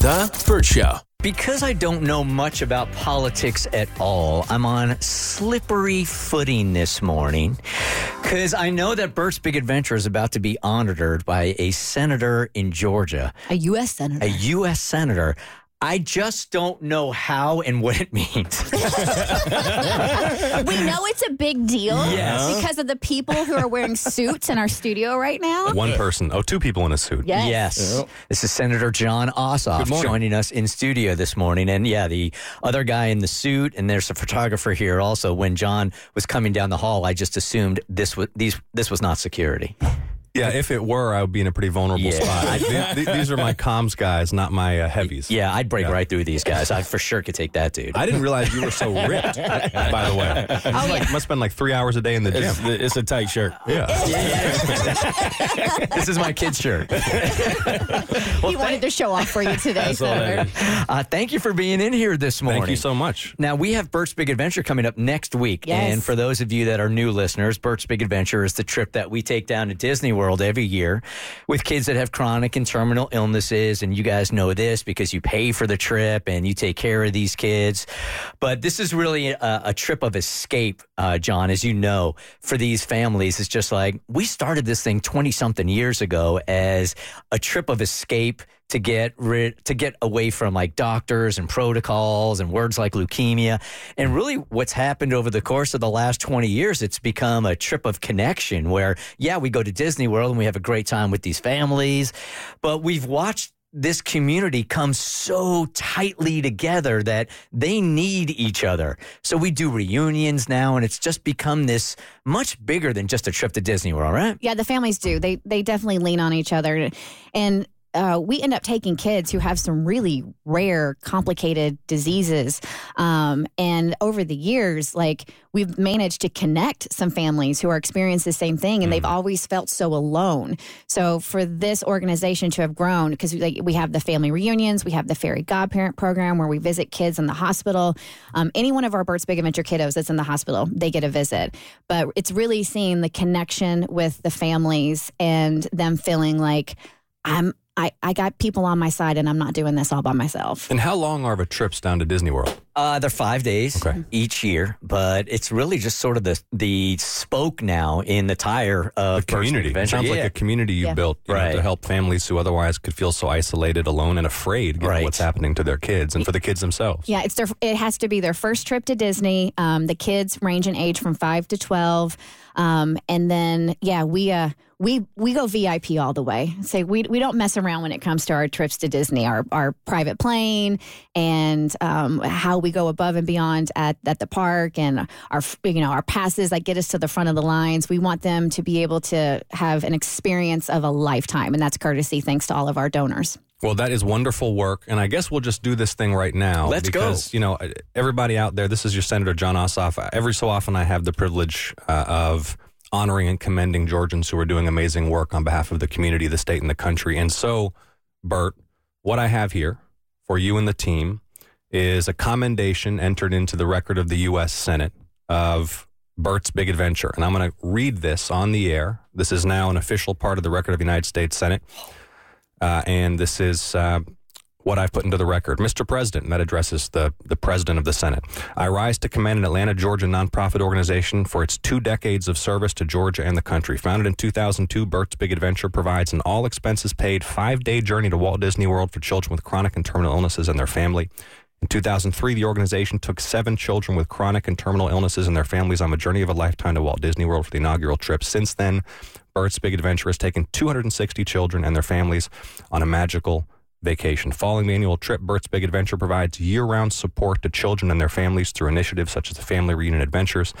The Bert Show. Because I don't know much about politics at all, I'm on slippery footing this morning. Because I know that Bert's Big Adventure is about to be honored by a senator in Georgia, A U.S. senator. a U.S. senator. I just don't know how and what it means. we know it's a big deal Yes. because of the people who are wearing suits in our studio right now. One person. Oh, two people in a suit. Yes. Yes. This is Senator John Ossoff joining us in studio this morning. And yeah, the other guy in the suit, and there's a photographer here also. When John was coming down the hall, I just assumed this was these this was not security. Yeah, if it were, I would be in a pretty vulnerable Yeah. spot. Th- th- These are my comms guys, not my uh, heavies. Yeah, I'd break right through these guys. I for sure could take that dude. I didn't realize you were so ripped, by the way. Oh, like, yeah. Must spend like three hours a day in the gym. It's, it's a tight shirt. Yeah. this is my kid's shirt. he wanted to show off for you today, That's all Senator. that is. Uh, thank you for being in here this morning. Thank you so much. Now, we have Bert's Big Adventure coming up next week. Yes. And for those of you that are new listeners, Bert's Big Adventure is the trip that we take down to Disney World every year with kids that have chronic and terminal illnesses. And you guys know this because you pay for the trip and you take care of these kids. But this is really a, a trip of escape, uh, John, as you know, for these families. It's just like we started this thing 20 something years ago as a trip of escape to get rid to get away from like doctors and protocols and words like leukemia and really what's happened over the course of the last 20 years it's become a trip of connection where yeah we go to Disney World and we have a great time with these families but we've watched this community come so tightly together that they need each other. So we do reunions now, and it's just become this much bigger than just a trip to Disney World, right? Yeah, the families do. They they definitely lean on each other, and uh, we end up taking kids who have some really rare, complicated diseases. Um, and over the years, like we've managed to connect some families who are experiencing the same thing, and they've always felt so alone. So for this organization to have grown, because like, we have the family reunions, we have the fairy godparent program where we visit kids in the hospital. Um, any one of our Bert's Big Adventure kiddos that's in the hospital, they get a visit. But it's really seeing the connection with the families and them feeling like I'm. I, I got people on my side and I'm not doing this all by myself. And how long are the trips down to Disney World? Uh, they're five days Okay. each year, but it's really just sort of the the spoke now in the tire of The community. It sounds yeah. like a community you Yeah. built you know, to help families who otherwise could feel so isolated, alone, and afraid given Right. what's happening to their kids and for the kids themselves. Yeah, it's their. It has to be their first trip to Disney. Um, the kids range in age from five to twelve, um, and then yeah, we uh we we go VIP all the way. Say we we don't mess around when it comes to our trips to Disney. Our our private plane and um, how we go above and beyond at at the park and our you know our passes that get us to the front of the lines. We want them to be able to have an experience of a lifetime, and that's courtesy thanks to all of our donors. Well, that is wonderful work, and I guess we'll just do this thing right now. Let's go. You know, everybody out there. This is your Senator John Ossoff. Every so often, I have the privilege uh, of honoring and commending Georgians who are doing amazing work on behalf of the community, the state, and the country. And so, Bert, what I have here for you and the team is a commendation entered into the record of the U.S. Senate of Bert's Big Adventure, and I'm going to read this on the air. This is now an official part of the record of the United States Senate. Uh, and this is uh, what I've put into the record. Mr. President, and that addresses the, the President of the Senate. I rise to commend an Atlanta, Georgia nonprofit organization for its two decades of service to Georgia and the country. Founded in 2002, Bert's Big Adventure provides an all expenses paid five day journey to Walt Disney World for children with chronic and terminal illnesses and their family. In 2003, the organization took seven children with chronic and terminal illnesses and their families on a journey of a lifetime to Walt Disney World for the inaugural trip. Since then, Bert's Big Adventure has taken 260 children and their families on a magical vacation. Following the annual trip, Bert's Big Adventure provides year round support to children and their families through initiatives such as the Family Reunion Adventures,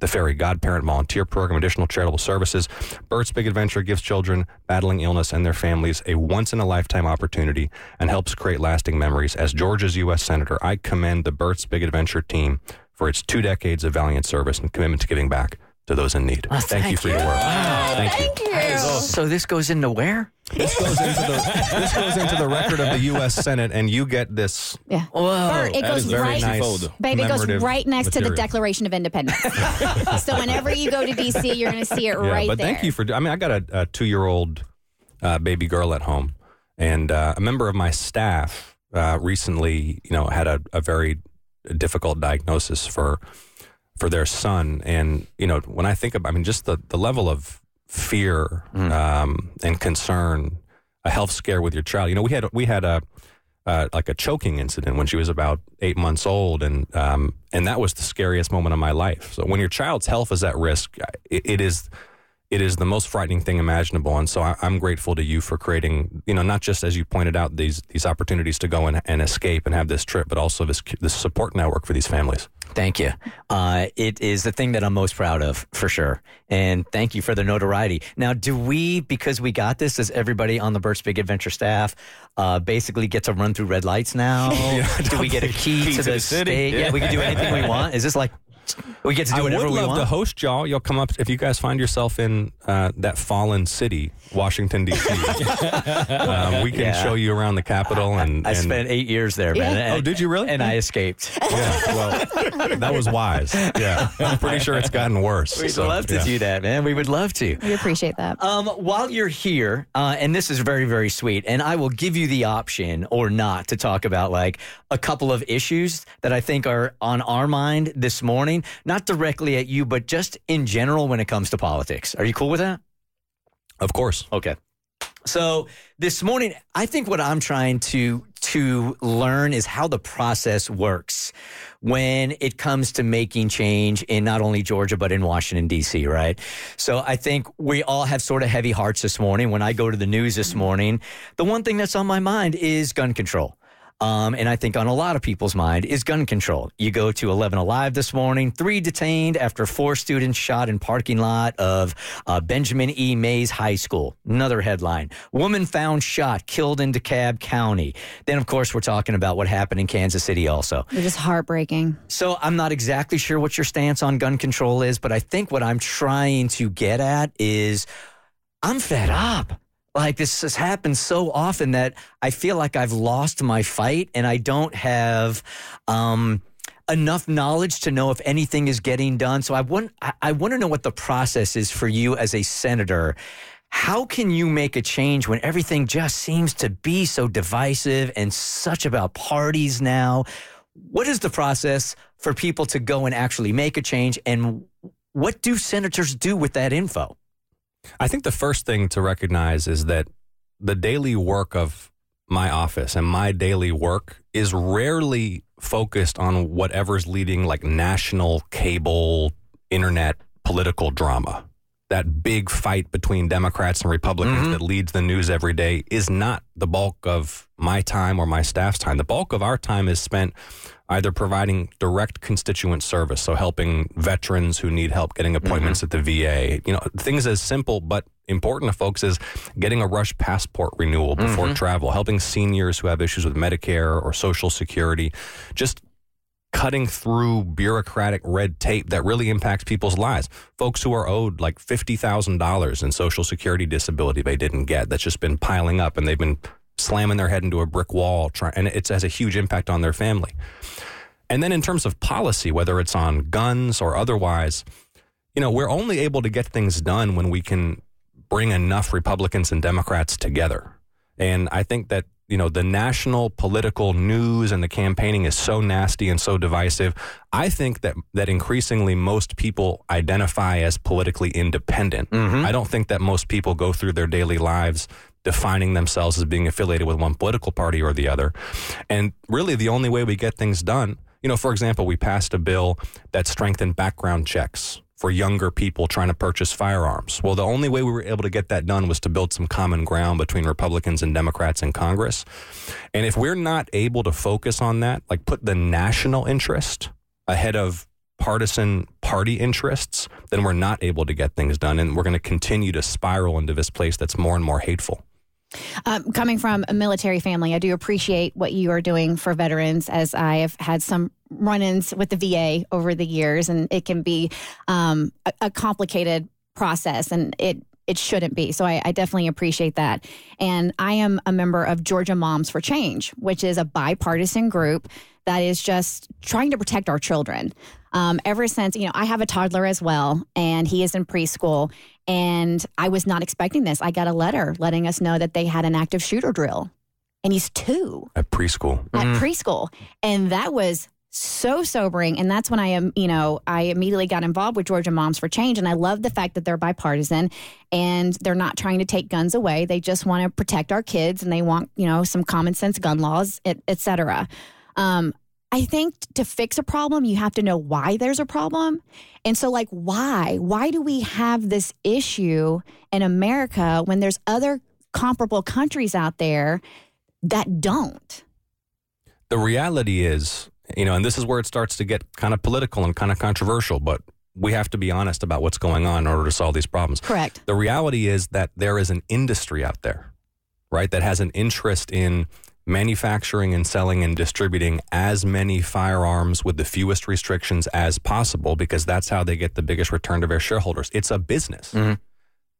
the Fairy Godparent Volunteer Program, additional charitable services. Bert's Big Adventure gives children battling illness and their families a once in a lifetime opportunity and helps create lasting memories. As Georgia's U.S. Senator, I commend the Bert's Big Adventure team for its two decades of valiant service and commitment to giving back to those in need. thank, thank you for your work. Wow. Thank you. So this goes into where? This goes into the this goes into the record of the U.S. Senate, and you get this. Yeah. Whoa. Bert, it goes very right, nice. baby, it goes right next to the. Declaration of Independence. so whenever you go to DC, you're going to see it Yeah, right but there. thank you for. I mean, I got a, a two year old uh, baby girl at home, and uh, a member of my staff uh, recently, you know, had a, a very difficult diagnosis for for their son, and you know, when I think about, I mean, just the the level of fear um, and concern, a health scare with your child. You know, we had we had a uh, like a choking incident when she was about eight months old, and um, and that was the scariest moment of my life. So when your child's health is at risk, it, it is it is the most frightening thing imaginable. And so I, I'm grateful to you for creating, you know, not just as you pointed out these these opportunities to go and, and escape and have this trip, but also this this support network for these families. Thank you. Uh, it is the thing that I'm most proud of, for sure. And thank you for the notoriety. Now, do we, because we got this, does everybody on the Bert's Big Adventure staff uh, basically get to run through red lights now? do we get a key, to, the, city. state? Yeah. we can do anything we want. Is this like we get to do I whatever would we love want? to host y'all. You'll come up if you guys find yourself in uh, that fallen city, Washington D.C. um, we can Yeah. show you around the Capitol. And, I and spent eight years there, man. Yeah. And- Oh, did you really? And I escaped. yeah, well, that was wise. Yeah, I'm pretty sure it's gotten worse. We'd so, love to yeah. do that, man. We would love to. We appreciate that. Um, while you're here, uh, and this is very, very sweet, and I will give you the option or not to talk about like a couple of issues that I think are on our mind this morning, not directly at you, but just in general when it comes to politics. Are you cool with that? Of course. Okay. So this morning, I think what I'm trying to to learn is how the process works when it comes to making change in not only Georgia but in Washington D.C. Right. So I think we all have sort of heavy hearts this morning. When I go to the news this morning, the one thing that's on my mind is gun control. Um, and I think on a lot of people's mind is gun control. You go to 11 Alive this morning, three detained after four students shot in parking lot of uh, Benjamin E. Mays High School. Another headline: Woman found shot, killed in DeKalb County. Then, of course, we're talking about what happened in Kansas City also. They're just heartbreaking. So I'm not exactly sure what your stance on gun control is, but I think what I'm trying to get at is I'm fed up. Like this has happened so often that I feel like I've lost my fight and I don't have um, enough knowledge to know if anything is getting done. So I want I, I want to know what the process is for you as a senator. How can you make a change when everything just seems to be so divisive and such about parties now? What is the process for people to go and actually make a change? And what do senators do with that info? I think the first thing to recognize is that the daily work of my office and my daily work is rarely focused on whatever's leading like national cable internet political drama. That big fight between Democrats and Republicans mm-hmm. that leads the news every day is not the bulk of my time or my staff's time. The bulk of our time is spent either providing direct constituent service, so helping veterans who need help getting appointments mm-hmm. at the VA, you know, things as simple but important to folks as getting a rush passport renewal before mm-hmm. travel, helping seniors who have issues with Medicare or Social Security, just cutting through bureaucratic red tape that really impacts people's lives. Folks who are owed like $50,000 in Social Security disability they didn't get, that's just been piling up and they've been slamming their head into a brick wall, try, and it has a huge impact on their family. And then in terms of policy, whether it's on guns or otherwise, you know, we're only able to get things done when we can bring enough Republicans and Democrats together. And I think that, you know, the national political news and the campaigning is so nasty and so divisive. I think that that increasingly most people identify as politically independent. Mm-hmm. I don't think that most people go through their daily lives defining themselves as being affiliated with one political party or the other. And really the only way we get things done, you know, for example, we passed a bill that strengthened background checks for younger people trying to purchase firearms. Well, the only way we were able to get that done was to build some common ground between Republicans and Democrats in Congress. And if we're not able to focus on that, like put the national interest ahead of partisan party interests, then we're not able to get things done. And we're going to continue to spiral into this place that's more and more hateful. Um, coming from a military family, I do appreciate what you are doing for veterans, as I have had some run ins with the VA over the years, and it can be um, a, a, complicated process, and it it shouldn't be. So I, I, definitely appreciate that. And I am a member of Georgia Moms for Change, which is a bipartisan group that is just trying to protect our children. Um, ever since, you know, I have a toddler as well, and he is in preschool. And I was not expecting this. I got a letter letting us know that they had an active shooter drill. And he's two at preschool. At mm. preschool. And that was so sobering. And that's when I am, you know, I immediately got involved with Georgia Moms for Change. And I love the fact that they're bipartisan and they're not trying to take guns away. They just want to protect our kids and they want, you know, some common sense gun laws, et, et cetera. Um, I think to fix a problem, you have to know why there's a problem. And so, like, why? Why do we have this issue in America when there's other comparable countries out there that don't? The reality is, you know, and this is where it starts to get kind of political and kind of controversial, but we have to be honest about what's going on in order to solve these problems. Correct. The reality is that there is an industry out there, right, that has an interest in manufacturing and selling and distributing as many firearms with the fewest restrictions as possible because that's how they get the biggest return to their shareholders. It's a business. Mm-hmm.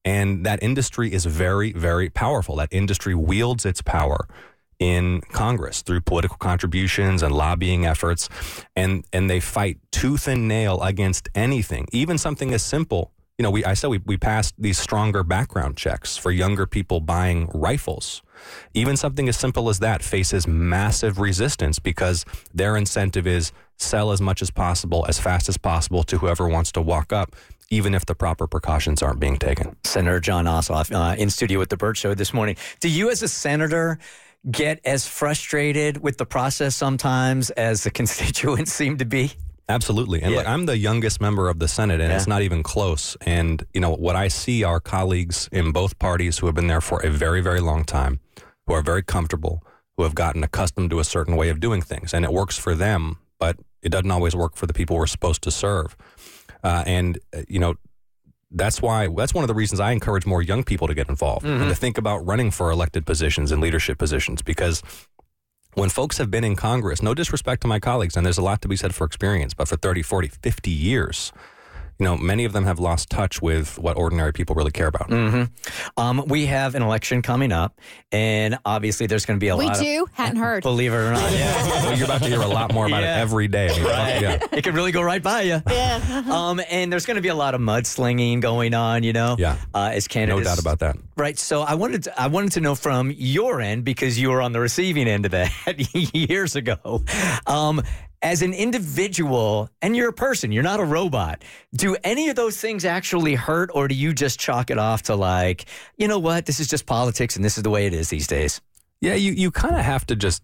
And that industry is very, very powerful. That industry wields its power in Congress through political contributions and lobbying efforts. And, and they fight tooth and nail against anything, even something as simple. You know, we, I said we, we passed these stronger background checks for younger people buying rifles even something as simple as that faces massive resistance because their incentive is sell as much as possible, as fast as possible to whoever wants to walk up even if the proper precautions aren't being taken. Senator John Ossoff uh, in studio with the Bert Show this morning. Do you, as a senator, get as frustrated with the process sometimes as the constituents seem to be? Absolutely. And yeah. look, I'm the youngest member of the Senate, and yeah. it's not even close. And, you know, what I see are colleagues in both parties who have been there for a very, very long time, who are very comfortable, who have gotten accustomed to a certain way of doing things. And it works for them, but it doesn't always work for the people we're supposed to serve. Uh, and, uh, you know, that's why that's one of the reasons I encourage more young people to get involved mm-hmm. and to think about running for elected positions and leadership positions because when folks have been in Congress, no disrespect to my colleagues, and there's a lot to be said for experience, but for 30, 40, 50 years, you know, many of them have lost touch with what ordinary people really care about. Mm-hmm. Um, we have an election coming up, and obviously there's going to be a we lot. We do. Of, Hadn't heard. Believe it or not, yeah. well, you're about to hear a lot more about yeah. it every day. Right. Yeah. It could really go right by you. Yeah. um, and there's going to be a lot of mudslinging going on. You know. Yeah. Uh, as candidates. No doubt about that. Right. So I wanted to, I wanted to know from your end because you were on the receiving end of that years ago. Um, as an individual, and you're a person, you're not a robot, do any of those things actually hurt, or do you just chalk it off to like, you know what, this is just politics and this is the way it is these days? Yeah, you, you kind of have to just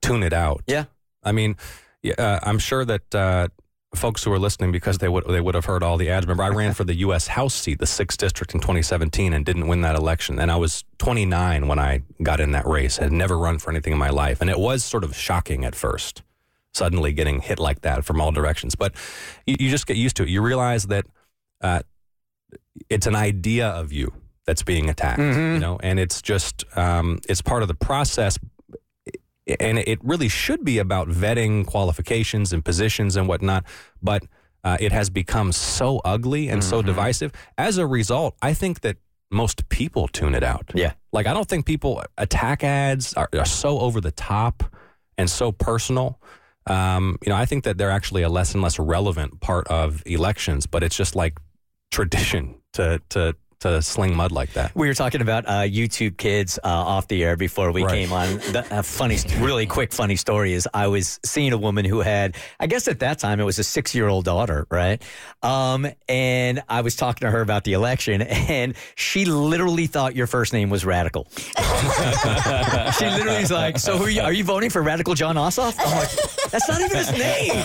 tune it out. Yeah. I mean, uh, I'm sure that uh, folks who are listening, because they would they would have heard all the ads. Remember, I ran for the U.S. House seat, the sixth district in 2017, and didn't win that election. And I was 29 when I got in that race. I had never run for anything in my life, and it was sort of shocking at first suddenly getting hit like that from all directions. But you, you just get used to it. You realize that uh, it's an idea of you that's being attacked, mm-hmm. you know, and it's just um, it's part of the process. And it really should be about vetting qualifications and positions and whatnot, but uh, it has become so ugly and mm-hmm. so divisive. As a result, I think that most people tune it out. Yeah, like I don't think people attack ads are, are so over the top and so personal um, you know, I think that they're actually a less and less relevant part of elections, but it's just like tradition to to to sling mud like that. We were talking about uh, YouTube kids uh, off the air before we Right. came on. The a funny, really quick, funny story is I was seeing a woman who had, I guess at that time it was a six year old daughter, right? Um, and I was talking to her about the election, and she literally thought your first name was Radical. she literally was like, "So who are you, are you voting for Radical John Ossoff?" I'm like, "That's not even his name."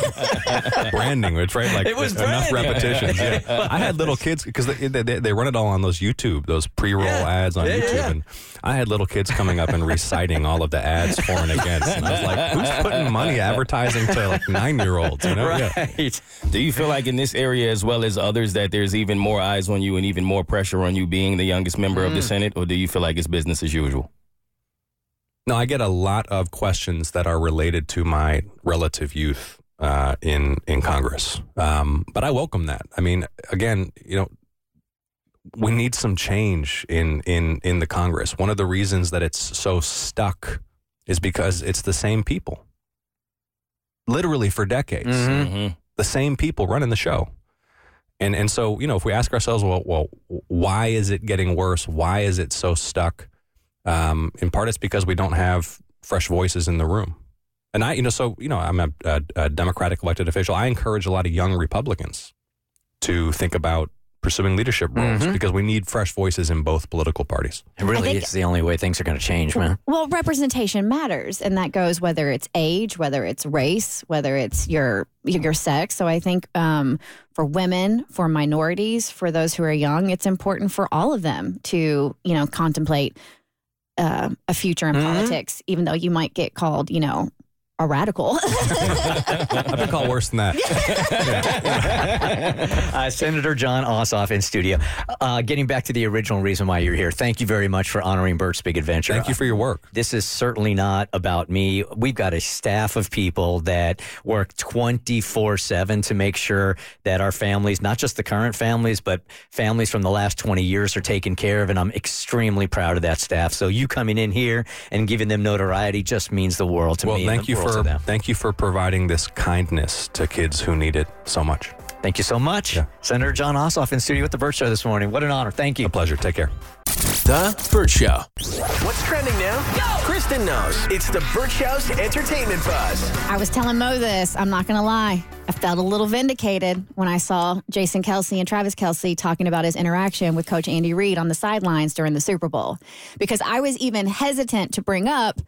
branding, it's right. Like It was enough branding. repetitions. Yeah. I had little kids because they, they, they run it all on those YouTube, those pre-roll Yeah. ads on Yeah, yeah, YouTube, yeah. and I had little kids coming up and reciting all of the ads for and against, and I was like, "Who's putting money advertising to like nine-year-olds?" You know? Yeah. Right. Do you feel like in this area as well as others that there's even more eyes on you and even more pressure on you being the youngest member of the Senate, or do you feel like it's business as usual? No, I get a lot of questions that are related to my relative youth uh, in in Congress, um, but I welcome that. I mean, again, you know, we need some change in in in the Congress. One of the reasons that it's so stuck is because it's the same people, literally for decades, Mm-hmm. the same people running the show. And and so you know, if we ask ourselves, well, well, why is it getting worse? Why is it so stuck? Um, in part, it's because we don't have fresh voices in the room. And I, you know, so you know, I'm a, a, a Democratic elected official. I encourage a lot of young Republicans to think about pursuing leadership roles because we need fresh voices in both political parties. It really think- is the only way things are going to change, man. Well, representation matters, and that goes whether it's age, whether it's race, whether it's your your sex. So I think um, for women, for minorities, for those who are young, it's important for all of them to you know contemplate uh, a future in politics, even though you might get called you know a radical. I've been called worse than that. uh, Senator John Ossoff in studio. Uh, getting back to the original reason why you're here, thank you very much for honoring Bert's Big Adventure. Thank you for your work. This is certainly not about me. We've got a staff of people that work 24 7 to make sure that our families, not just the current families, but families from the last 20 years are taken care of. And I'm extremely proud of that staff. So you coming in here and giving them notoriety just means the world to Well, me. and thank you world for to them. thank you for providing this kindness to kids who need it so much. Thank you so much. Yeah. Senator John Ossoff in studio with the Bert Show this morning. What an honor. Thank you. A pleasure. Take care. The Bert Show. What's trending now? Go! Kristen knows. It's the Bert Show's entertainment buzz. I was telling Mo this. I'm not going to lie. I felt a little vindicated when I saw Jason Kelce and Travis Kelce talking about his interaction with Coach Andy Reid on the sidelines during the Super Bowl. Because I was even hesitant to bring up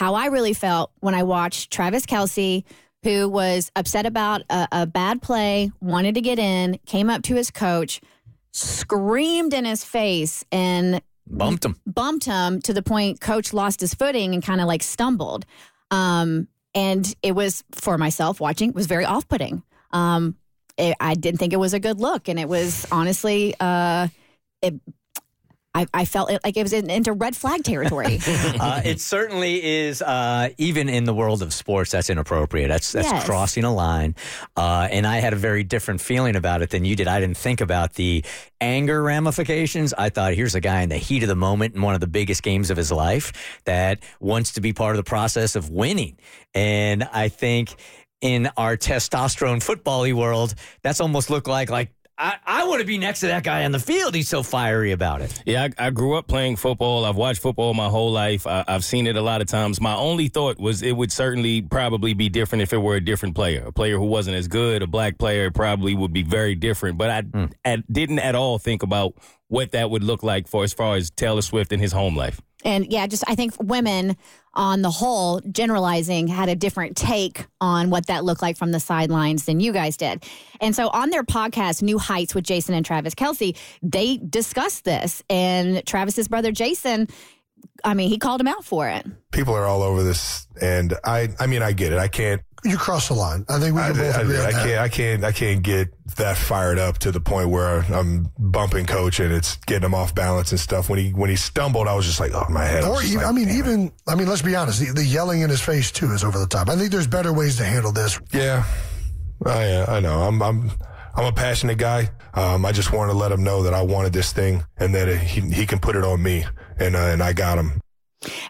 how I really felt when I watched Travis Kelce, who was upset about a, a bad play, wanted to get in, came up to his coach, screamed in his face, and Bumped him. bumped him to the point coach lost his footing and kind of like stumbled um and it was for myself watching it was very off-putting um it, i didn't think it was a good look and it was honestly uh it I, I felt it like it was in, into red flag territory. uh, it certainly is. Uh, even in the world of sports, that's inappropriate. That's that's Yes. crossing a line. Uh, and I had a very different feeling about it than you did. I didn't think about the anger ramifications. I thought, here's a guy in the heat of the moment in one of the biggest games of his life that wants to be part of the process of winning. And I think in our testosterone football world, that's almost looked like like. I, I want to be next to that guy on the field. He's so fiery about it. Yeah, I, I grew up playing football. I've watched football my whole life. I, I've seen it a lot of times. My only thought was it would certainly probably be different if it were a different player, a player who wasn't as good, a black player probably would be very different. But I hmm. I didn't at all think about what that would look like for as far as Taylor Swift in his home life. and yeah, just I think women on the whole, generalizing, had a different take on what that looked like from the sidelines than you guys did. And so on their podcast, New Heights with Jason and Travis Kelce, they discussed this. And Travis's brother Jason, I mean, he called him out for it. people are all over this, and I, I mean, I get it. I can't, You cross the line. I think we I, can both I, agree on I can't, I can't, I can't get that fired up to the point where I'm bumping coach and it's getting him off balance and stuff. When he, when he stumbled, I was just like, oh my head. Or even, like, I mean, damn it. even, I mean, let's be honest. The, the yelling in his face too is over the top. I think there's better ways to handle this. Yeah, I, uh, I know. I'm, I'm, I'm a passionate guy. Um, I just wanted to let him know that I wanted this thing and that he, he can put it on me, and, uh, and I got him.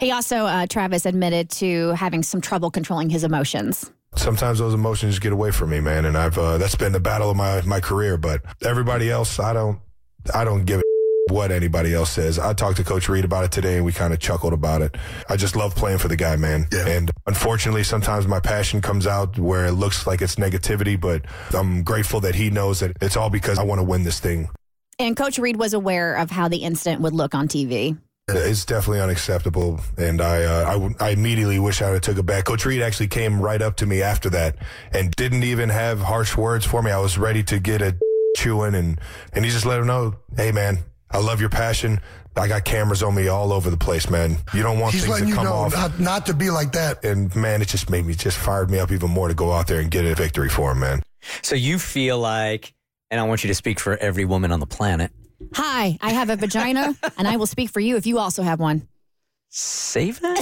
He also, uh, Travis admitted to having some trouble controlling his emotions. Sometimes those emotions get away from me, man. And I've uh, that's been the battle of my my career. But everybody else, I don't I don't give a what anybody else says. I talked to Coach Reid about it today and we kind of chuckled about it. I just love playing for the guy, man. Yeah. And unfortunately, sometimes my passion comes out where it looks like it's negativity, but I'm grateful that he knows that it's all because I want to win this thing. And Coach Reid was aware of how the incident would look on TV. It's definitely unacceptable, and I, uh, I w- I immediately wish I would have took it back. Coach Reid actually came right up to me after that and didn't even have harsh words for me. I was ready to get a chewing, and and he just let him know, hey man, I love your passion. I got cameras on me all over the place, man. You don't want He's things letting to you come know off. not, not to be like that. and man, it just made me just fired me up even more to go out there and get a victory for him, man. So you feel like, and I want you to speak for every woman on the planet. Hi, I have a vagina, and I will speak for you if you also have one. Save that.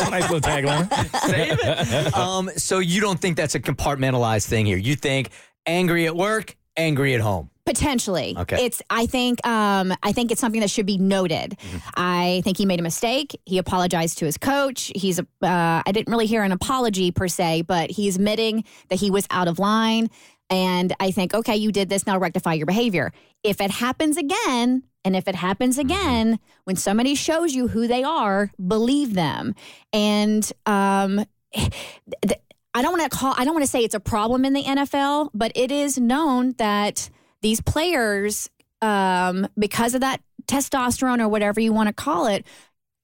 nice little tagline. Save it. Um, so you don't think that's a compartmentalized thing here? You think angry at work, angry at home. Potentially. Okay. It's I think um I think it's something that should be noted. I think he made a mistake. He apologized to his coach. He's a uh, I didn't really hear an apology per se, but he's admitting that he was out of line and I think okay, you did this now rectify your behavior. If it happens again, and if it happens again, when somebody shows you who they are, believe them. And um th- I don't want to call I don't want to say it's a problem in the NFL, but it is known that these players um because of that testosterone or whatever you want to call it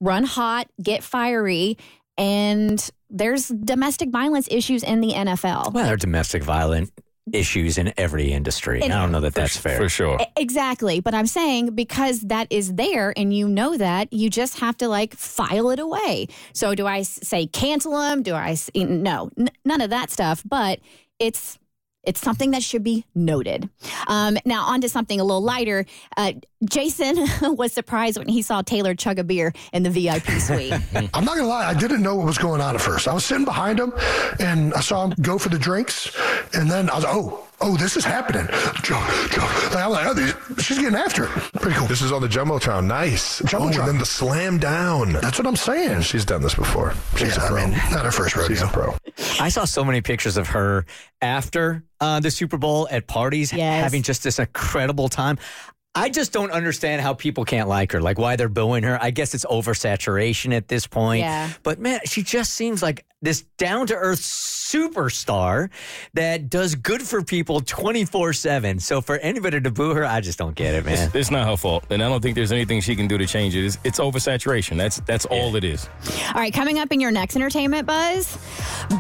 run hot, get fiery and there's domestic violence issues in the NFL. Well, there are domestic violent issues in every industry. And- I don't know that that's fair. For sure. Exactly. But I'm saying because that is there and you know that, you just have to like file it away. So do I say cancel them? Do I, No, n- none of that stuff. But it's. It's something that should be noted. Um, now, on to something a little lighter. Uh, Jason was surprised when he saw Taylor chug a beer in the VIP suite. I'm not gonna lie, I didn't know what was going on at first. I was sitting behind him and I saw him go for the drinks, and then I was like, oh, oh, this is happening. Chug, chug. Like, I'm like, oh, she's getting after it. Pretty cool. This is on the jumbotron. Nice. Jumbotron. Oh, and then the slam down. That's what I'm saying. She's done this before. She's Yeah, a I pro. mean, not her first rodeo. She's a pro. I saw so many pictures of her after uh, the Super Bowl at parties, Yes. having just this incredible time. I just don't understand how people can't like her, like why they're booing her. I guess it's oversaturation at this point. Yeah. But man, she just seems like this down to earth superstar that does good for people 24 7. So for anybody to boo her, I just don't get it, man. It's not her fault, and I don't think there's anything she can do to change it. It's, it's oversaturation. That's that's all it is. All right, coming up in your next entertainment buzz,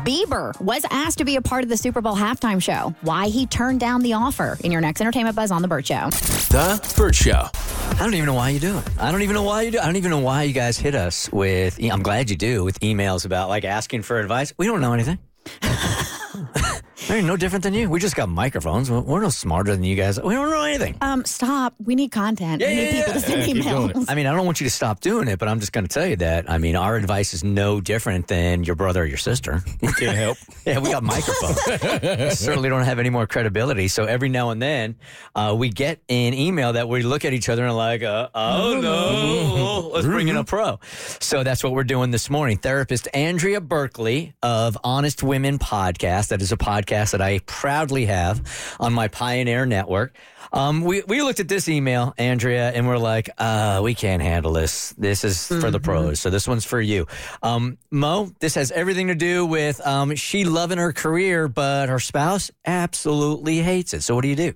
Bieber was asked to be a part of the Super Bowl halftime show. Why he turned down the offer in your next entertainment buzz on the Bert Show. The Bert Show. I don't even know why you do it. I don't even know why you do. I don't even know why you guys hit us with. I'm glad you do with emails about like asking for advice. We don't know anything. They're no different than you. We just got microphones. We're we're no smarter than you guys. We don't know anything. Um, stop. We need content. Yeah, we need yeah, people yeah. to send Yeah, emails. I mean, I don't want you to stop doing it, but I'm just going to tell you that. I mean, our advice is no different than your brother or your sister. We Can't help. Yeah, we got microphones. Certainly don't have any more credibility. So every now and then, uh, we get an email that we look at each other and like, uh, oh no, let's bring in a pro. So that's what we're doing this morning. Therapist Andrea Berkeley of Honest Women Podcast. That is a podcast that I proudly have on my Pioneer Network. Um, we, we looked at this email, Andrea, and we're like, uh, we can't handle this. This is for the pros. So this one's for you. Um, Mo, this has everything to do with um, she loving her career, but her spouse absolutely hates it. So what do you do?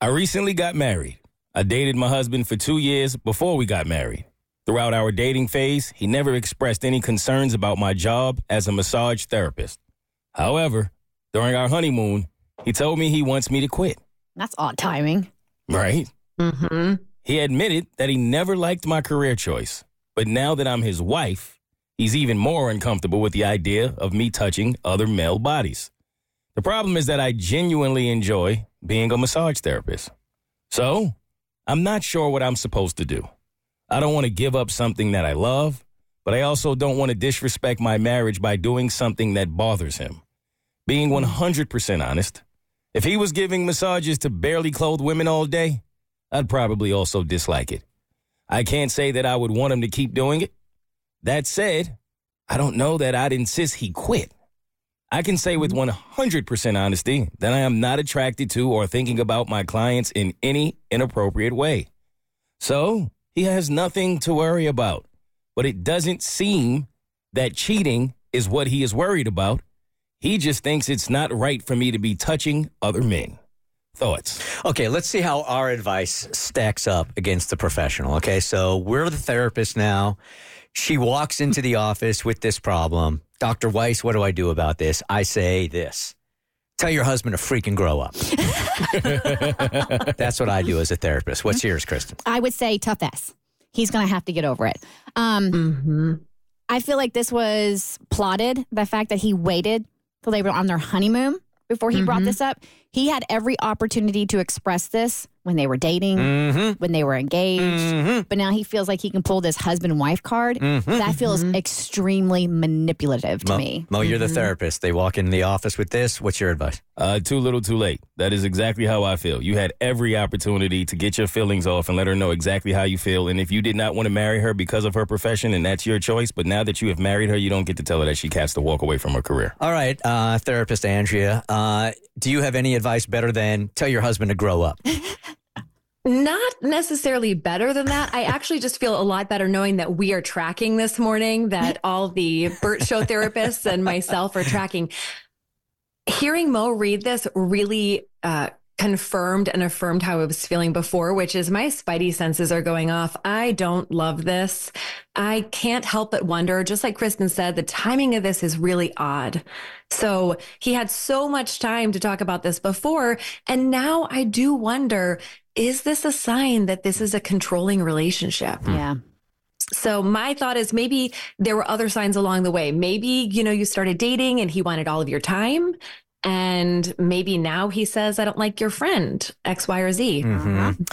I recently got married. I dated my husband for two years before we got married. Throughout our dating phase, he never expressed any concerns about my job as a massage therapist. However, during our honeymoon, he told me he wants me to quit. That's odd timing. Right? Mm-hmm. He admitted that he never liked my career choice, but now that I'm his wife, he's even more uncomfortable with the idea of me touching other male bodies. The problem is that I genuinely enjoy being a massage therapist. So, I'm not sure what I'm supposed to do. I don't want to give up something that I love, but I also don't want to disrespect my marriage by doing something that bothers him. Being 100% honest, if he was giving massages to barely clothed women all day, I'd probably also dislike it. I can't say that I would want him to keep doing it. That said, I don't know that I'd insist he quit. I can say with mm-hmm. 100% honesty that I am not attracted to or thinking about my clients in any inappropriate way. So he has nothing to worry about. But it doesn't seem that cheating is what he is worried about. He just thinks it's not right for me to be touching other men. Thoughts? Okay, let's see how our advice stacks up against the professional. Okay, so we're the therapist now. She walks into the office with this problem. Dr. Weiss, what do I do about this? I say this tell your husband to freaking grow up. That's what I do as a therapist. What's yours, Kristen? I would say tough ass. He's going to have to get over it. Um, I feel like this was plotted. The fact that he waited till they were on their honeymoon before he brought mm-hmm. this up. He had every opportunity to express this when they were dating, mm-hmm. when they were engaged. Mm-hmm. But now he feels like he can pull this husband wife card. That feels extremely manipulative to Mo, me. Mo, you're the therapist. They walk in the office with this. What's your advice? Uh, too little, too late. That is exactly how I feel. You had every opportunity to get your feelings off and let her know exactly how you feel. And if you did not want to marry her because of her profession, and that's your choice, but now that you have married her, you don't get to tell her that she has to walk away from her career. All right, uh, therapist Andrea, uh, do you have any advice better than tell your husband to grow up? Not necessarily better than that. I actually just feel a lot better knowing that we are tracking this morning, that all the Bert Show therapists and myself are tracking. Hearing Mo read this really uh, confirmed and affirmed how I was feeling before, which is my spidey senses are going off. I don't love this. I can't help but wonder, just like Kristen said, the timing of this is really odd. So he had so much time to talk about this before. And now I do wonder, is this a sign that this is a controlling relationship? Yeah. So my thought is maybe there were other signs along the way. Maybe, you know, you started dating and he wanted all of your time. And maybe now he says, I don't like your friend, X, Y, or Z. Mhm.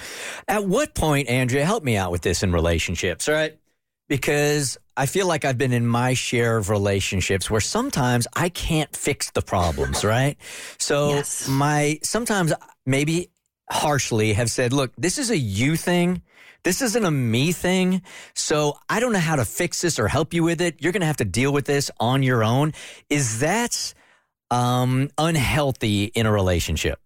At what point, Andrea, help me out with this in relationships, all right? Because I feel like I've been in my share of relationships where sometimes I can't fix the problems, right? So Yes. my sometimes maybe harshly have said, look, this is a you thing. This isn't a me thing. So I don't know how to fix this or help you with it. You're going to have to deal with this on your own. Is that um, unhealthy in a relationship?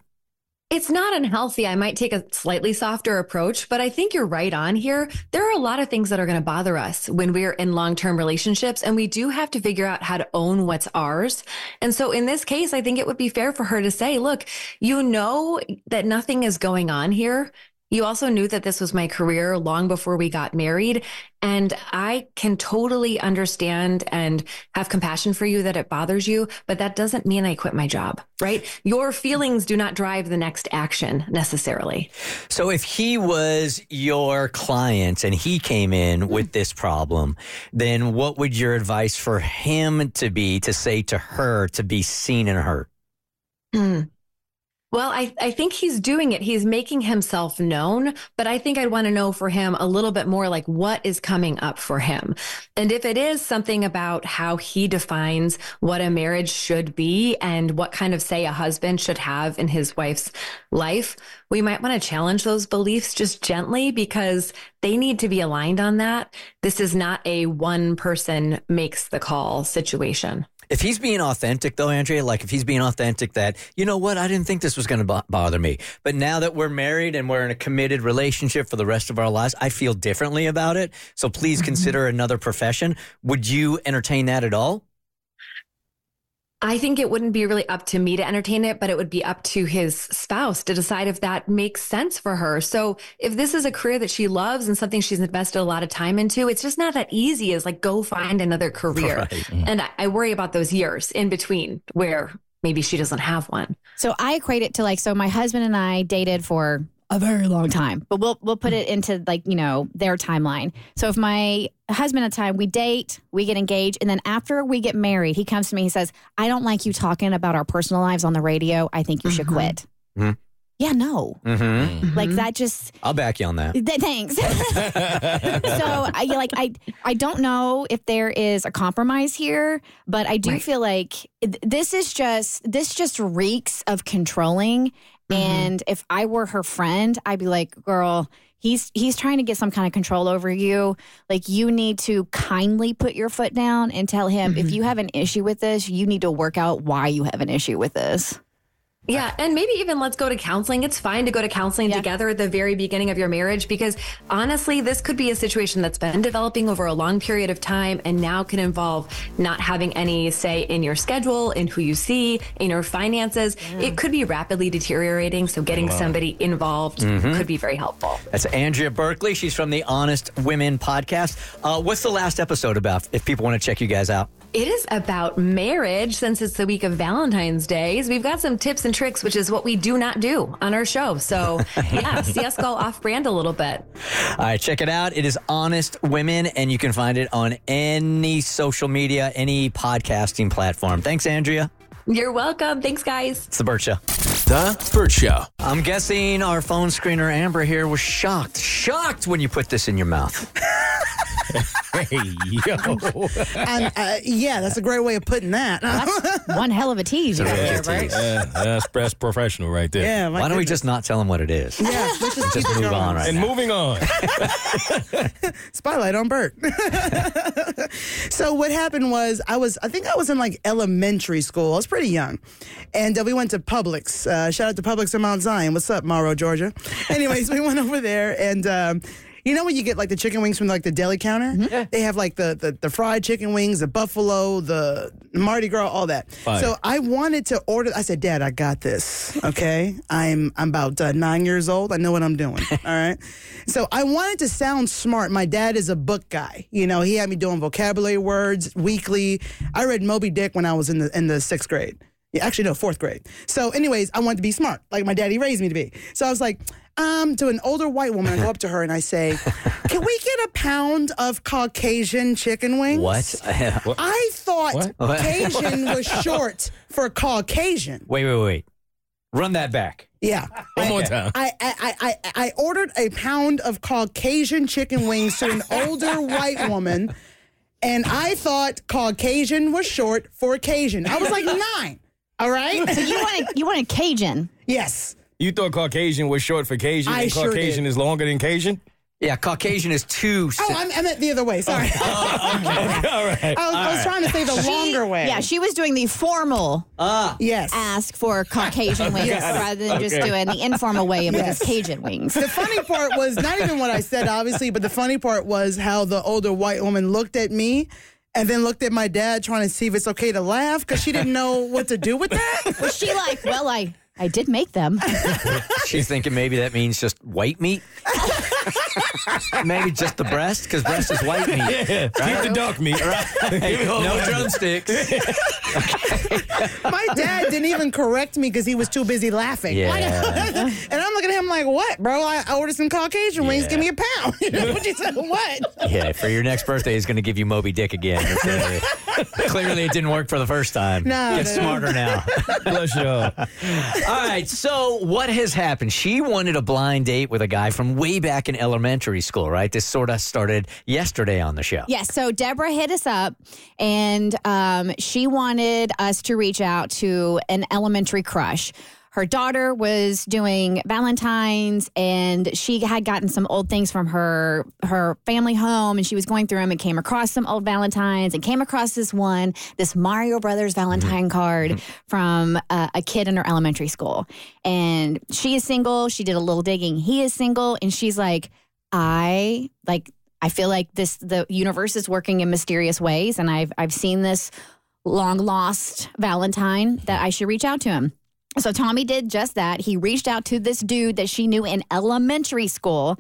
It's not unhealthy. I might take a slightly softer approach, but I think you're right on here. There are a lot of things that are going to bother us when we're in long term relationships, and we do have to figure out how to own what's ours. And so in this case, I think it would be fair for her to say, look, you know that nothing is going on here. You also knew that this was my career long before we got married. And I can totally understand and have compassion for you that it bothers you, but that doesn't mean I quit my job, right? Your feelings do not drive the next action necessarily. So if he was your client and he came in with this problem, then what would your advice for him to be to say to her to be seen and heard? Mm. Well, I, I think he's doing it. He's making himself known, but I think I'd want to know for him a little bit more like what is coming up for him. And if it is something about how he defines what a marriage should be and what kind of say a husband should have in his wife's life, we might want to challenge those beliefs just gently because they need to be aligned on that. This is not a one person makes the call situation. If he's being authentic, though, Andrea, like if he's being authentic that, you know what, I didn't think this was going to bo- bother me. But now that we're married and we're in a committed relationship for the rest of our lives, I feel differently about it. So please mm-hmm. consider another profession. Would you entertain that at all? I think it wouldn't be really up to me to entertain it, but it would be up to his spouse to decide if that makes sense for her. So if this is a career that she loves and something she's invested a lot of time into, it's just not that easy as like go find another career. Right. And I, I worry about those years in between where maybe she doesn't have one. So I equate it to like so my husband and I dated for a very long time, but we'll we'll put it into like you know their timeline. So if my husband at the time we date, we get engaged, and then after we get married, he comes to me. He says, "I don't like you talking about our personal lives on the radio. I think you should Mhm. quit." Mhm. Yeah, no, Mm-hmm. like that just I'll back you on that. Th- Thanks. so I like I I don't know if there is a compromise here, but I do Right. feel like th- this is just this just reeks of controlling. Mhm. And if I were her friend, I'd be like, "Girl, he's he's trying to get some kind of control over you. Like you need to kindly put your foot down and tell him if Mhm. you have an issue with this, you need to work out why you have an issue with this." Yeah, and maybe even let's go to counseling. It's fine to go to counseling Yeah. together at the very beginning of your marriage because honestly, this could be a situation that's been developing over a long period of time and now can involve not having any say in your schedule, in who you see, in your finances. It could be rapidly deteriorating, so getting somebody involved could be very helpful. That's Andrea Berkeley. She's from the Honest Women podcast. Uh, what's the last episode about if people want to check you guys out? It is about marriage since it's the week of Valentine's Days. We've got some tips and tricks, which is what we do not do on our show. So, yeah, see us go off brand a little bit. All right, check it out. It is Honest Women, and you can find it on any social media, any podcasting platform. Thanks, Andrea. You're welcome. Thanks, guys. It's the Bert Show. The Bert Show. I'm guessing our phone screener Amber here was shocked, shocked when you put this in your mouth. Hey, yo. And uh, yeah, that's a great way of putting that. That's one hell of a tease. you got there, That's a tease. Uh, that's, that's professional right there. yeah, my Why don't we just not tell them what it is? Yeah, let's just, Just move going. on right And now. moving on. Spotlight on Bert. so what happened was I was I think I was in like elementary school. I was pretty young, and uh, we went to Publix. Uh, shout out to Publix in Mount Zion. What's up, Morrow, Georgia? Anyways, we went over there and. Um, you know when you get like the chicken wings from like the deli counter? They have like the, the the fried chicken wings, the buffalo, the Mardi Gras, all that. Fire. So I wanted to order. I said, Dad, I got this. Okay, I'm I'm about uh, nine years old. I know what I'm doing. all right. So I wanted to sound smart. My dad is a book guy. You know, he had me doing vocabulary words weekly. I read Moby Dick when I was in the in the sixth grade. Yeah, actually, no, fourth grade. So, anyways, I wanted to be smart, like my daddy raised me to be. So I was like, um, to an older white woman, I go up to her and I say, "Can we get a pound of Caucasian chicken wings?" What? I thought What? Cajun was short for Caucasian. wait, wait, wait. Run that back. Yeah. One more time. I, I, I, I, I ordered a pound of Caucasian chicken wings to an older white woman, and I thought Caucasian was short for Cajun. I was like nine. All right? So you wanted you wanted Cajun. yes. You thought Caucasian was short for Cajun, I and sure Caucasian did. is longer than Cajun? Yeah, Caucasian is two. Oh, I'm, I meant the other way. Sorry. All right. I, was, I was trying to say the longer way. Yeah, she was doing the formal ah. yes. ask for Caucasian wings rather than just Okay. doing the informal way of Yes. just Cajun wings. The funny part was not even what I said, obviously, but the funny part was how the older white woman looked at me and then looked at my dad trying to see if it's okay to laugh because she didn't know what to do with that. Was she like, well, I I did make them. She's thinking maybe that means just white meat. maybe just the breast, because breast is white meat. Yeah. Keep the duck meat. Hey, no drumsticks. My dad didn't even correct me because he was too busy laughing. Yeah. and I'm looking at him like, what, bro? I I ordered some Caucasian wings. Yeah. Give me a pound. You know what you said? What? Yeah, for your next birthday, he's going to give you Moby Dick again. Uh, clearly, it didn't work for the first time. No, Get no. smarter now. Bless y'all. All right, so what has happened? She wanted a blind date with a guy from way back in elementary school, right? This sort of started yesterday on the show. Yes. So Deborah hit us up and um, she wanted us to reach out to an elementary crush. Her daughter was doing Valentine's and she had gotten some old things from her her family home and she was going through them and came across some old Valentines and came across this one, this Mario Brothers Valentine card from uh, a kid in her elementary school. And she is single. She did a little digging. He is single and she's like, I like I feel like this the universe is working in mysterious ways and I've I've seen this long lost Valentine that I should reach out to him. So Tommy did just that. He reached out to this dude that she knew in elementary school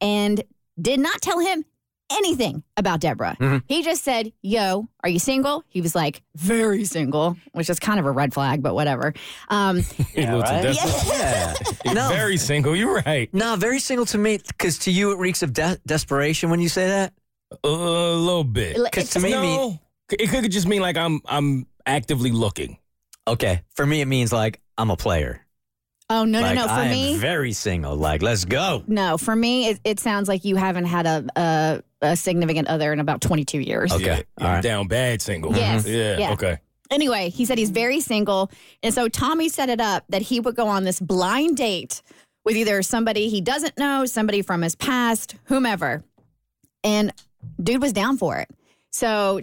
and did not tell him anything about Deborah. He just said, Yo, are you single? He was like, Very single, which is kind of a red flag, but whatever. Um, He looked right? desperate. Yeah. No. Very single. You're right. No, very single to me, because to you it reeks of de- desperation when you say that. A little bit. Because to me, no, mean, it could just mean like I'm I'm actively looking. okay, for me it means like I'm a player. oh, no, like, no, no. For I am me, very single. Like, let's go. no, for me, it, it sounds like you haven't had a, a, a significant other in about 22 years. Okay, Yeah, all yeah, right. down bad single. Yes, Yeah. yeah. Okay. Anyway, he said he's very single. And so Tommy set it up that he would go on this blind date with either somebody he doesn't know, somebody from his past, whomever. And dude was down for it. So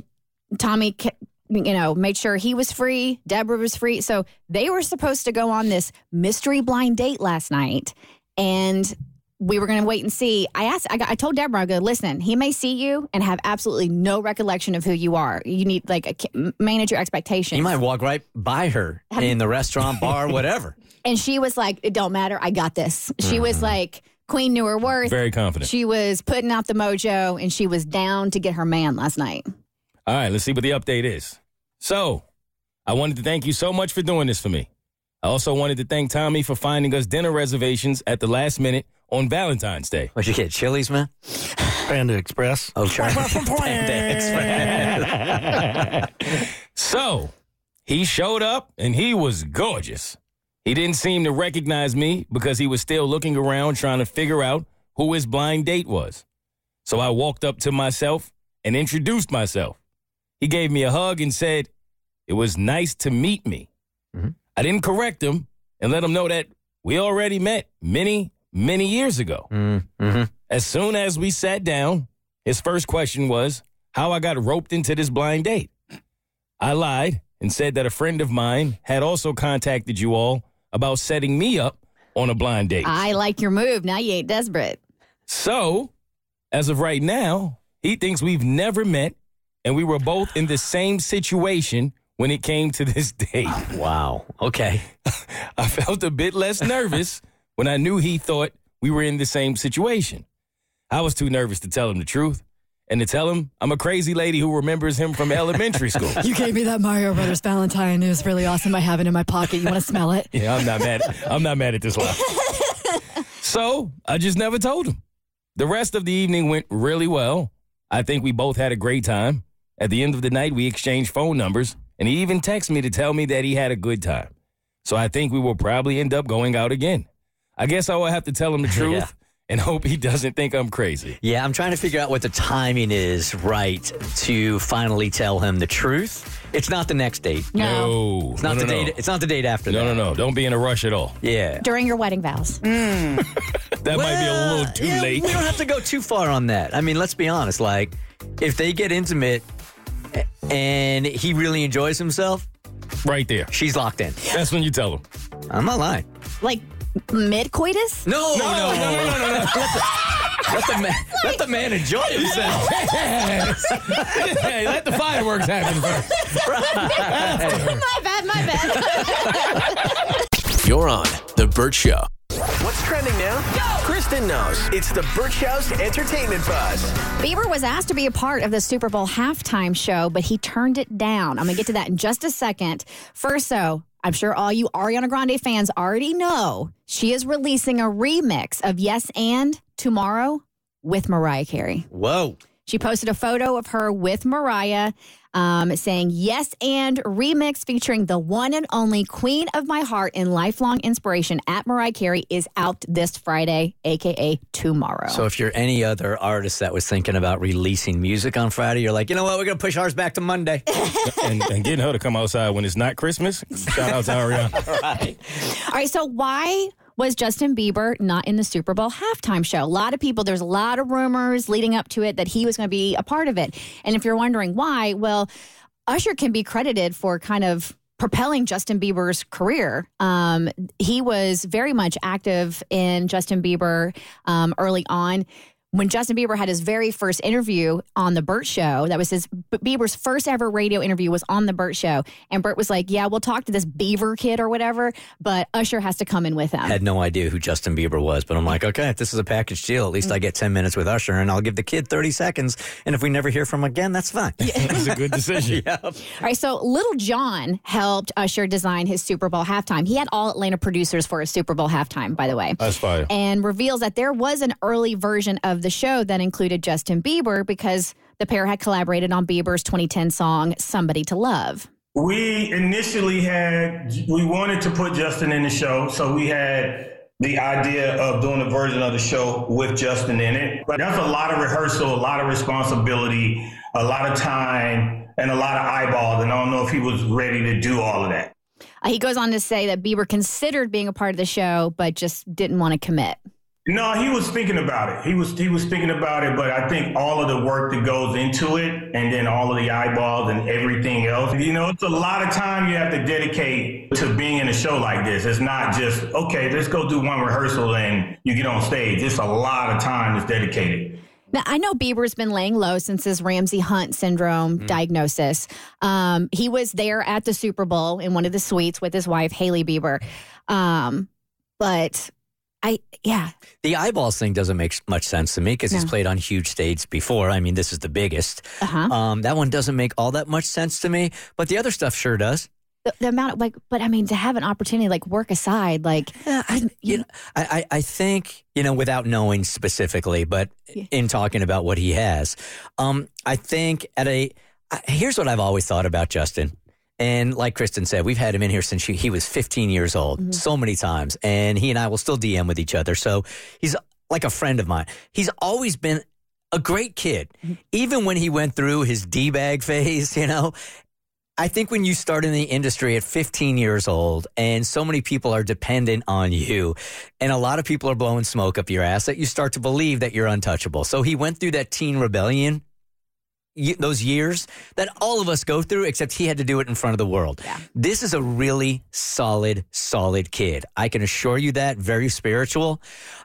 Tommy ca- you know, made sure he was free. Deborah was free. So they were supposed to go on this mystery blind date last night. And we were going to wait and see. I asked, I, got, I told Deborah, I go, listen, he may see you and have absolutely no recollection of who you are. You need like a, manage your expectations. You might walk right by her in the restaurant, bar, whatever. And she was like, it don't matter. I got this. She was mm-hmm. like, Queen knew her worth. Very confident. She was putting out the mojo and she was down to get her man last night. All right, let's see what the update is. So, I wanted to thank you so much for doing this for me. I also wanted to thank Tommy for finding us dinner reservations at the last minute on Valentine's Day. What'd you get? Chili's, man? Panda Express. Oh, sure. Panda Express. So, he showed up and he was gorgeous. He didn't seem to recognize me because he was still looking around trying to figure out who his blind date was. So I walked up to myself and introduced myself. He gave me a hug and said, It was nice to meet me. I didn't correct him and let him know that we already met many, many years ago. Mm-hmm. As soon as we sat down, his first question was how I got roped into this blind date. I lied and said that a friend of mine had also contacted you all about setting me up on a blind date. I like your move. Now you ain't desperate. So, as of right now, he thinks we've never met and we were both in the same situation when it came to this date. Wow. Okay. I felt a bit less nervous when I knew he thought we were in the same situation. I was too nervous to tell him the truth and to tell him I'm a crazy lady who remembers him from elementary school. You gave me that Mario Brothers Valentine. It was really awesome. I have it in my pocket. You want to smell it? Yeah, I'm not mad. I'm not mad at this lie. so I just never told him. The rest of the evening went really well. I think we both had a great time. At the end of the night, we exchanged phone numbers, and he even texted me to tell me that he had a good time. So I think we will probably end up going out again. I guess I will have to tell him the truth Yeah. and hope he doesn't think I'm crazy. Yeah, I'm trying to figure out what the timing is right to finally tell him the truth. It's not the next date. No. It's not no, the no, date. It's not the date after No, that. no, no. Don't be in a rush at all. Yeah. During your wedding vows. Mm. That might be a little too yeah, late. We don't have to go too far on that. I mean, let's be honest. Like, if they get intimate a- and he really enjoys himself, Right there. she's locked in. That's when you tell him. I'm not lying. Like mid coitus? No, no, no, no, no, no, no. Let the man, let the man enjoy himself. hey, let the fireworks happen first. my bad, my bad. You're on The Bert Show. What's trending now? Kristen knows. It's the Bert Show's entertainment buzz. Bieber was asked to be a part of the Super Bowl halftime show, but he turned it down. I'm going to get to that in just a second. First, though, I'm sure all you Ariana Grande fans already know she is releasing a remix of Yes and tomorrow with Mariah Carey. Whoa. She posted a photo of her with Mariah um, saying, Yes and remix featuring the one and only Queen of My Heart and lifelong inspiration at Mariah Carey is out this Friday, AKA tomorrow. So if you're any other artist that was thinking about releasing music on Friday, you're like, you know what? We're gonna push ours back to Monday. and, and getting her to come outside when it's not Christmas. Shout out to Ariana. All right. All right. so why was Justin Bieber not in the Super Bowl halftime show? A lot of people, there's a lot of rumors leading up to it that he was going to be a part of it. And if you're wondering why, well, Usher can be credited for kind of propelling Justin Bieber's career. Um, he was very much active in Justin Bieber um, early on. When Justin Bieber had his very first interview on the Bert Show, that was his Bieber's first ever radio interview was on the Bert Show, and Bert was like, "Yeah, we'll talk to this Beaver kid or whatever, but Usher has to come in with him." Had no idea who Justin Bieber was, but I'm like, okay, if this is a package deal, at least I get 10 minutes with Usher and I'll give the kid 30 seconds. And if we never hear from him again, that's fine. It's a good decision. yeah. All right, so Lil Jon helped Usher design his Super Bowl halftime. He had all Atlanta producers for his Super Bowl halftime, by the way. That's fire. And reveals that there was an early version of the show that included Justin Bieber because the pair had collaborated on Bieber's 2010 song Somebody to Love. We initially had, we wanted to put Justin in the show, so we had the idea of doing a version of the show with Justin in it. But that's a lot of rehearsal, a lot of responsibility, a lot of time, and a lot of eyeballs. And I don't know if he was ready to do all of that. Uh, he goes on to say that Bieber considered being a part of the show, but just didn't want to commit. No, he was thinking about it. He was he was thinking about it, but I think all of the work that goes into it, and then all of the eyeballs and everything else. You know, it's a lot of time you have to dedicate to being in a show like this. It's not just okay, let's go do one rehearsal and you get on stage. It's a lot of time that's dedicated. Now, I know Bieber's been laying low since his Ramsay Hunt syndrome diagnosis. Um, he was there at the Super Bowl in one of the suites with his wife, Hailey Bieber. Um, but I, yeah, The eyeballs thing doesn't make much sense to me because he's played on huge stages before. I mean, this is the biggest. Uh-huh. Um, that one doesn't make all that much sense to me, but the other stuff sure does. the, the amount of like, but I mean, to have an opportunity, like work aside, like, yeah, I, you know, I, I, think, you know, without knowing specifically, but in talking about what he has, um, I think at a, I- here's what I've always thought about Justin. And like Kristen said, we've had him in here since he, he was 15 years old, mm-hmm. so many times. And he and I will still DM with each other. So he's like a friend of mine. He's always been a great kid, mm-hmm. even when he went through his D bag phase, you know. I think when you start in the industry at 15 years old and so many people are dependent on you and a lot of people are blowing smoke up your ass that you start to believe that you're untouchable. So he went through that teen rebellion those years that all of us go through, except he had to do it in front of the world. This is a really solid, solid kid. I can assure you that. Very spiritual.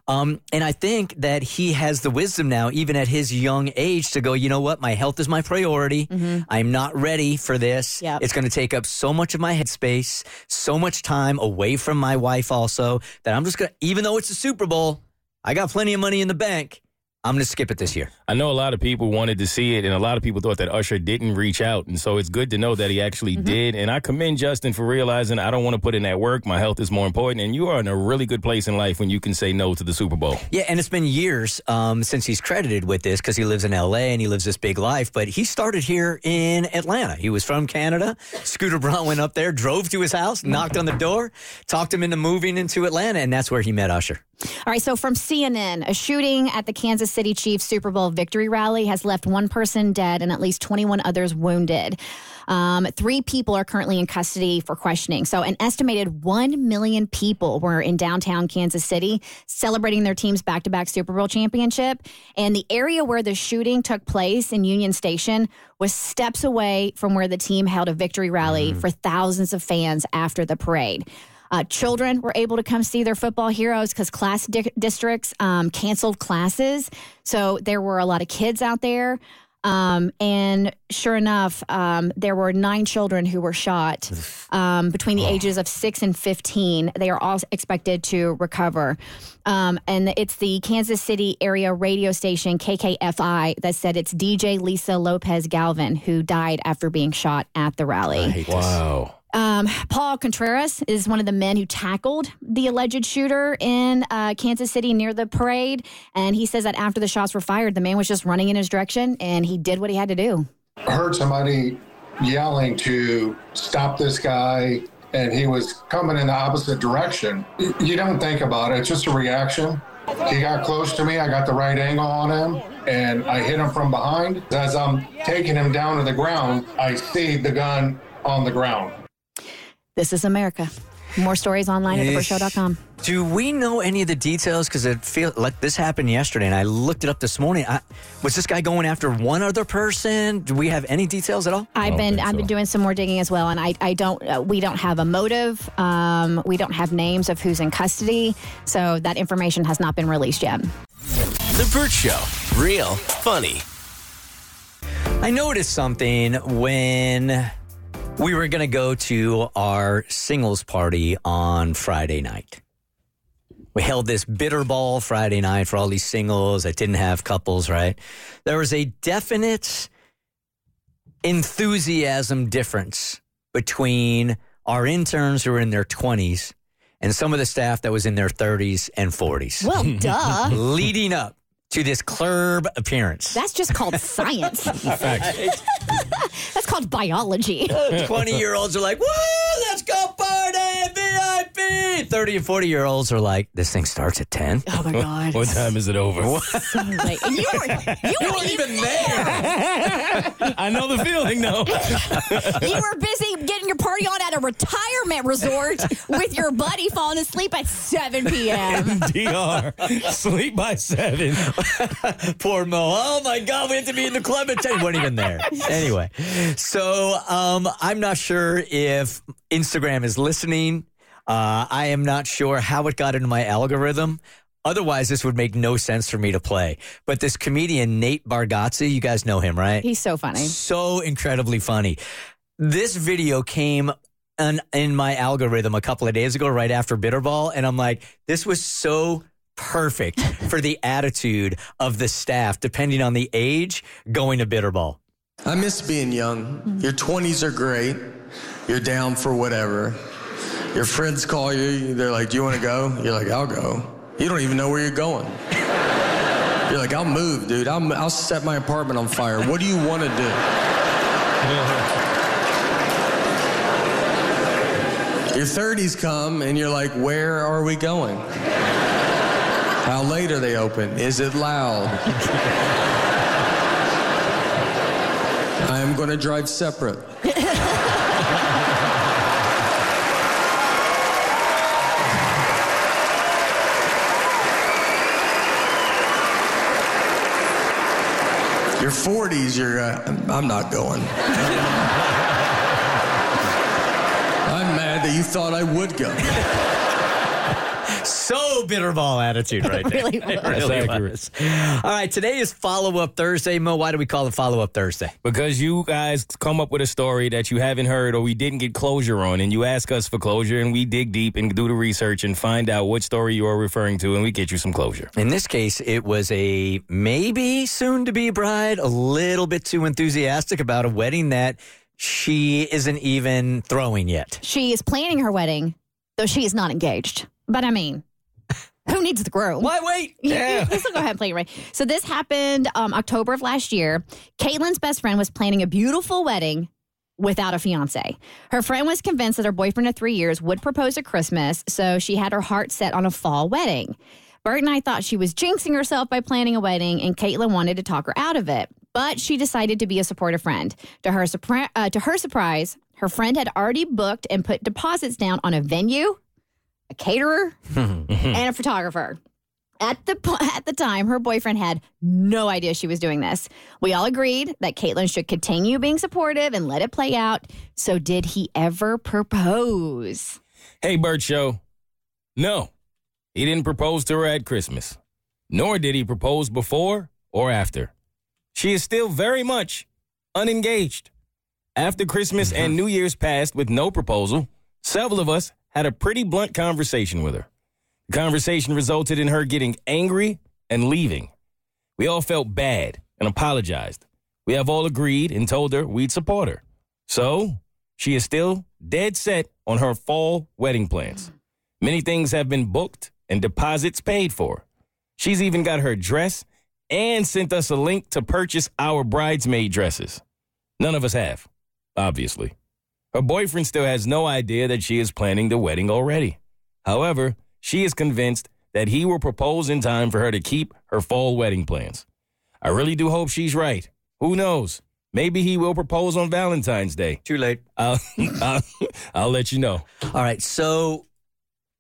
Um, and I think that he has the wisdom now, even at his young age, to go, you know what? My health is my priority. I'm not ready for this. It's going to take up so much of my headspace, so much time away from my wife, also, that I'm just going to, even though it's a Super Bowl, I got plenty of money in the bank. I'm going to skip it this year. I know a lot of people wanted to see it, and a lot of people thought that Usher didn't reach out. And so it's good to know that he actually did. And I commend Justin for realizing I don't want to put in that work. My health is more important. And you are in a really good place in life when you can say no to the Super Bowl. Yeah, and it's been years um, since he's credited with this because he lives in LA and he lives this big life. But he started here in Atlanta. He was from Canada. Scooter Braun went up there, drove to his house, knocked on the door, talked him into moving into Atlanta, and that's where he met Usher. All right, so from CNN, a shooting at the Kansas City Chiefs Super Bowl victory rally has left one person dead and at least 21 others wounded. Um, three people are currently in custody for questioning. So, an estimated 1 million people were in downtown Kansas City celebrating their team's back to back Super Bowl championship. And the area where the shooting took place in Union Station was steps away from where the team held a victory rally for thousands of fans after the parade. Uh, children were able to come see their football heroes because class di- districts um, canceled classes. So there were a lot of kids out there. Um, and sure enough, um, there were nine children who were shot um, between the ages of six and 15. They are all expected to recover. Um, and it's the Kansas City area radio station, KKFI, that said it's DJ Lisa Lopez Galvan who died after being shot at the rally. Wow. Um, Paul Contreras is one of the men who tackled the alleged shooter in uh, Kansas City near the parade. And he says that after the shots were fired, the man was just running in his direction and he did what he had to do. heard somebody yelling to stop this guy and he was coming in the opposite direction. You don't think about it, it's just a reaction. He got close to me, I got the right angle on him, and I hit him from behind. As I'm taking him down to the ground, I see the gun on the ground. This is America. More stories online at thebertshow.com. Do we know any of the details? Because it feels like this happened yesterday, and I looked it up this morning. I, was this guy going after one other person? Do we have any details at all? I've been I've been doing some more digging as well, and I I don't uh, we don't have a motive. Um, we don't have names of who's in custody, so that information has not been released yet. The Bert Show. Real funny. I noticed something when we were going to go to our singles party on Friday night. We held this bitter ball Friday night for all these singles that didn't have couples, right? There was a definite enthusiasm difference between our interns who were in their 20s and some of the staff that was in their 30s and 40s. Well, duh. Leading up to this club appearance. That's just called science. That's called biology. 20 year olds are like, woo, let's go party, VIP. 30 and 40 year olds are like, this thing starts at 10. Oh my God. What time is it over? So late. And you were, you You weren't even there. I know the feeling, though. you were busy getting your party on at at a retirement resort with your buddy falling asleep at 7 p.m. DR. Sleep by seven. Poor Mo. Oh my God, we have to be in the club at 10. weren't even there. Anyway, so um, I'm not sure if Instagram is listening. Uh, I am not sure how it got into my algorithm. Otherwise, this would make no sense for me to play. But this comedian, Nate Bargatze, you guys know him, right? He's so funny. So incredibly funny. This video came on, in my algorithm a couple of days ago, right after Bitterball. And I'm like, this was so perfect for the attitude of the staff, depending on the age, going to Bitterball. I miss being young. Your 20s are great. You're down for whatever. Your friends call you, they're like, Do you want to go? You're like, I'll go. You don't even know where you're going. You're like, I'll move, dude. I'll, I'll set my apartment on fire. What do you want to do? Your 30s come and you're like, Where are we going? How late are they open? Is it loud? I am going to drive separate. 40s, you're, uh, I'm not going. I'm mad that you thought I would go. So Bitterball attitude right there. really It was. really accurate. was. All right, today is follow up Thursday. Mo, why do we call it follow up Thursday? Because you guys come up with a story that you haven't heard or we didn't get closure on, and you ask us for closure, and we dig deep and do the research and find out what story you are referring to, and we get you some closure. In this case, it was a maybe soon to be bride, a little bit too enthusiastic about a wedding that she isn't even throwing yet. She is planning her wedding, though she is not engaged. But I mean, who needs the groom? Why wait? Yeah. Let's go ahead and play it right. So this happened um, October of last year. Caitlin's best friend was planning a beautiful wedding without a fiance. Her friend was convinced that her boyfriend of three years would propose at Christmas, so she had her heart set on a fall wedding. Bert and I thought she was jinxing herself by planning a wedding, and Caitlin wanted to talk her out of it. But she decided to be a supportive friend. To her, surpri- uh, to her surprise, her friend had already booked and put deposits down on a venue, a caterer, mm-hmm. and a photographer. At the po- at the time, her boyfriend had no idea she was doing this. We all agreed that Caitlin should continue being supportive and let it play out. So, did he ever propose? Hey, Bert Show. No, he didn't propose to her at Christmas, nor did he propose before or after. She is still very much unengaged. After Christmas and mm-hmm. New Year's passed with no proposal, several of us had a pretty blunt conversation with her. The conversation resulted in her getting angry and leaving. We all felt bad and apologized. We have all agreed and told her we'd support her. So, she is still dead set on her fall wedding plans. Many things have been booked and deposits paid for. She's even got her dress and sent us a link to purchase our bridesmaid dresses. None of us have, obviously. Her boyfriend still has no idea that she is planning the wedding already. However, she is convinced that he will propose in time for her to keep her fall wedding plans. I really do hope she's right. Who knows? Maybe he will propose on Valentine's Day. Too late. I'll, I'll, I'll let you know. All right, so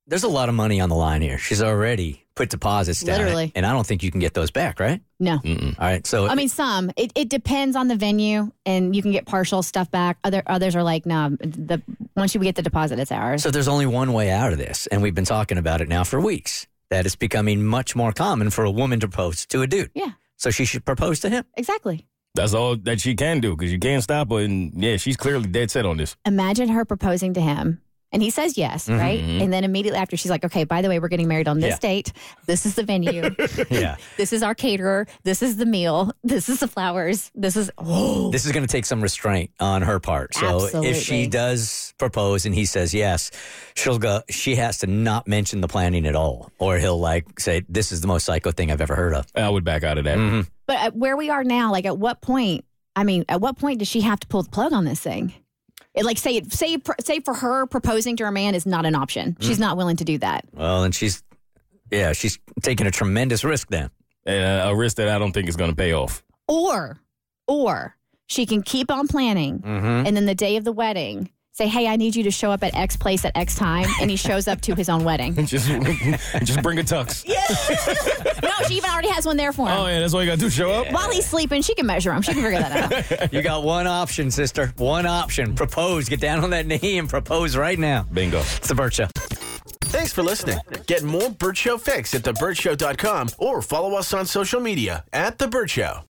there's a lot of money on the line here. She's already put deposits down. Literally. And I don't think you can get those back, right? No. All right, so I mean, some. It, it depends on the venue, and you can get partial stuff back. Other others are like, no, the once you get the deposit, it's ours. So there's only one way out of this, and we've been talking about it now for weeks. That it's becoming much more common for a woman to propose to a dude. Yeah. So she should propose to him. Exactly. That's all that she can do because you can't stop her. And yeah, she's clearly dead set on this. Imagine her proposing to him. And he says yes, Mhm. right? And then immediately after, she's like, okay, by the way, we're getting married on this Yeah. date. This is the venue. Yeah. this is our caterer. This is the meal. This is the flowers. This is, oh. This is going to take some restraint on her part. So if she does propose and he says yes, she'll go. She has to not mention the planning at all, or he'll like say, "This is the most psycho thing I've ever heard of." I would back out of that. Mhm. But at where we are now, like at what point? I mean, at what point does she have to pull the plug on this thing? It, like say say say for her proposing to her man is not an option. She's not willing to do that. Well, and she's, yeah, she's taking a tremendous risk then. And a risk that I don't think is going to pay off. Or or she can keep on planning Mhm. and then the day of the wedding say, "Hey, I need you to show up at X place at X time," and he shows up to his own wedding. just, just bring a tux. Yeah. No, she even already has one there for him. Oh yeah, that's all you got to do. Show up. While he's sleeping, she can measure him. She can figure that out. You got one option, sister. One option. Propose. Get down on that knee and propose right now. Bingo. It's the Bert Show. Thanks for listening. Get more Bert Show fix at thebertshow.com or follow us on social media at The Bert Show.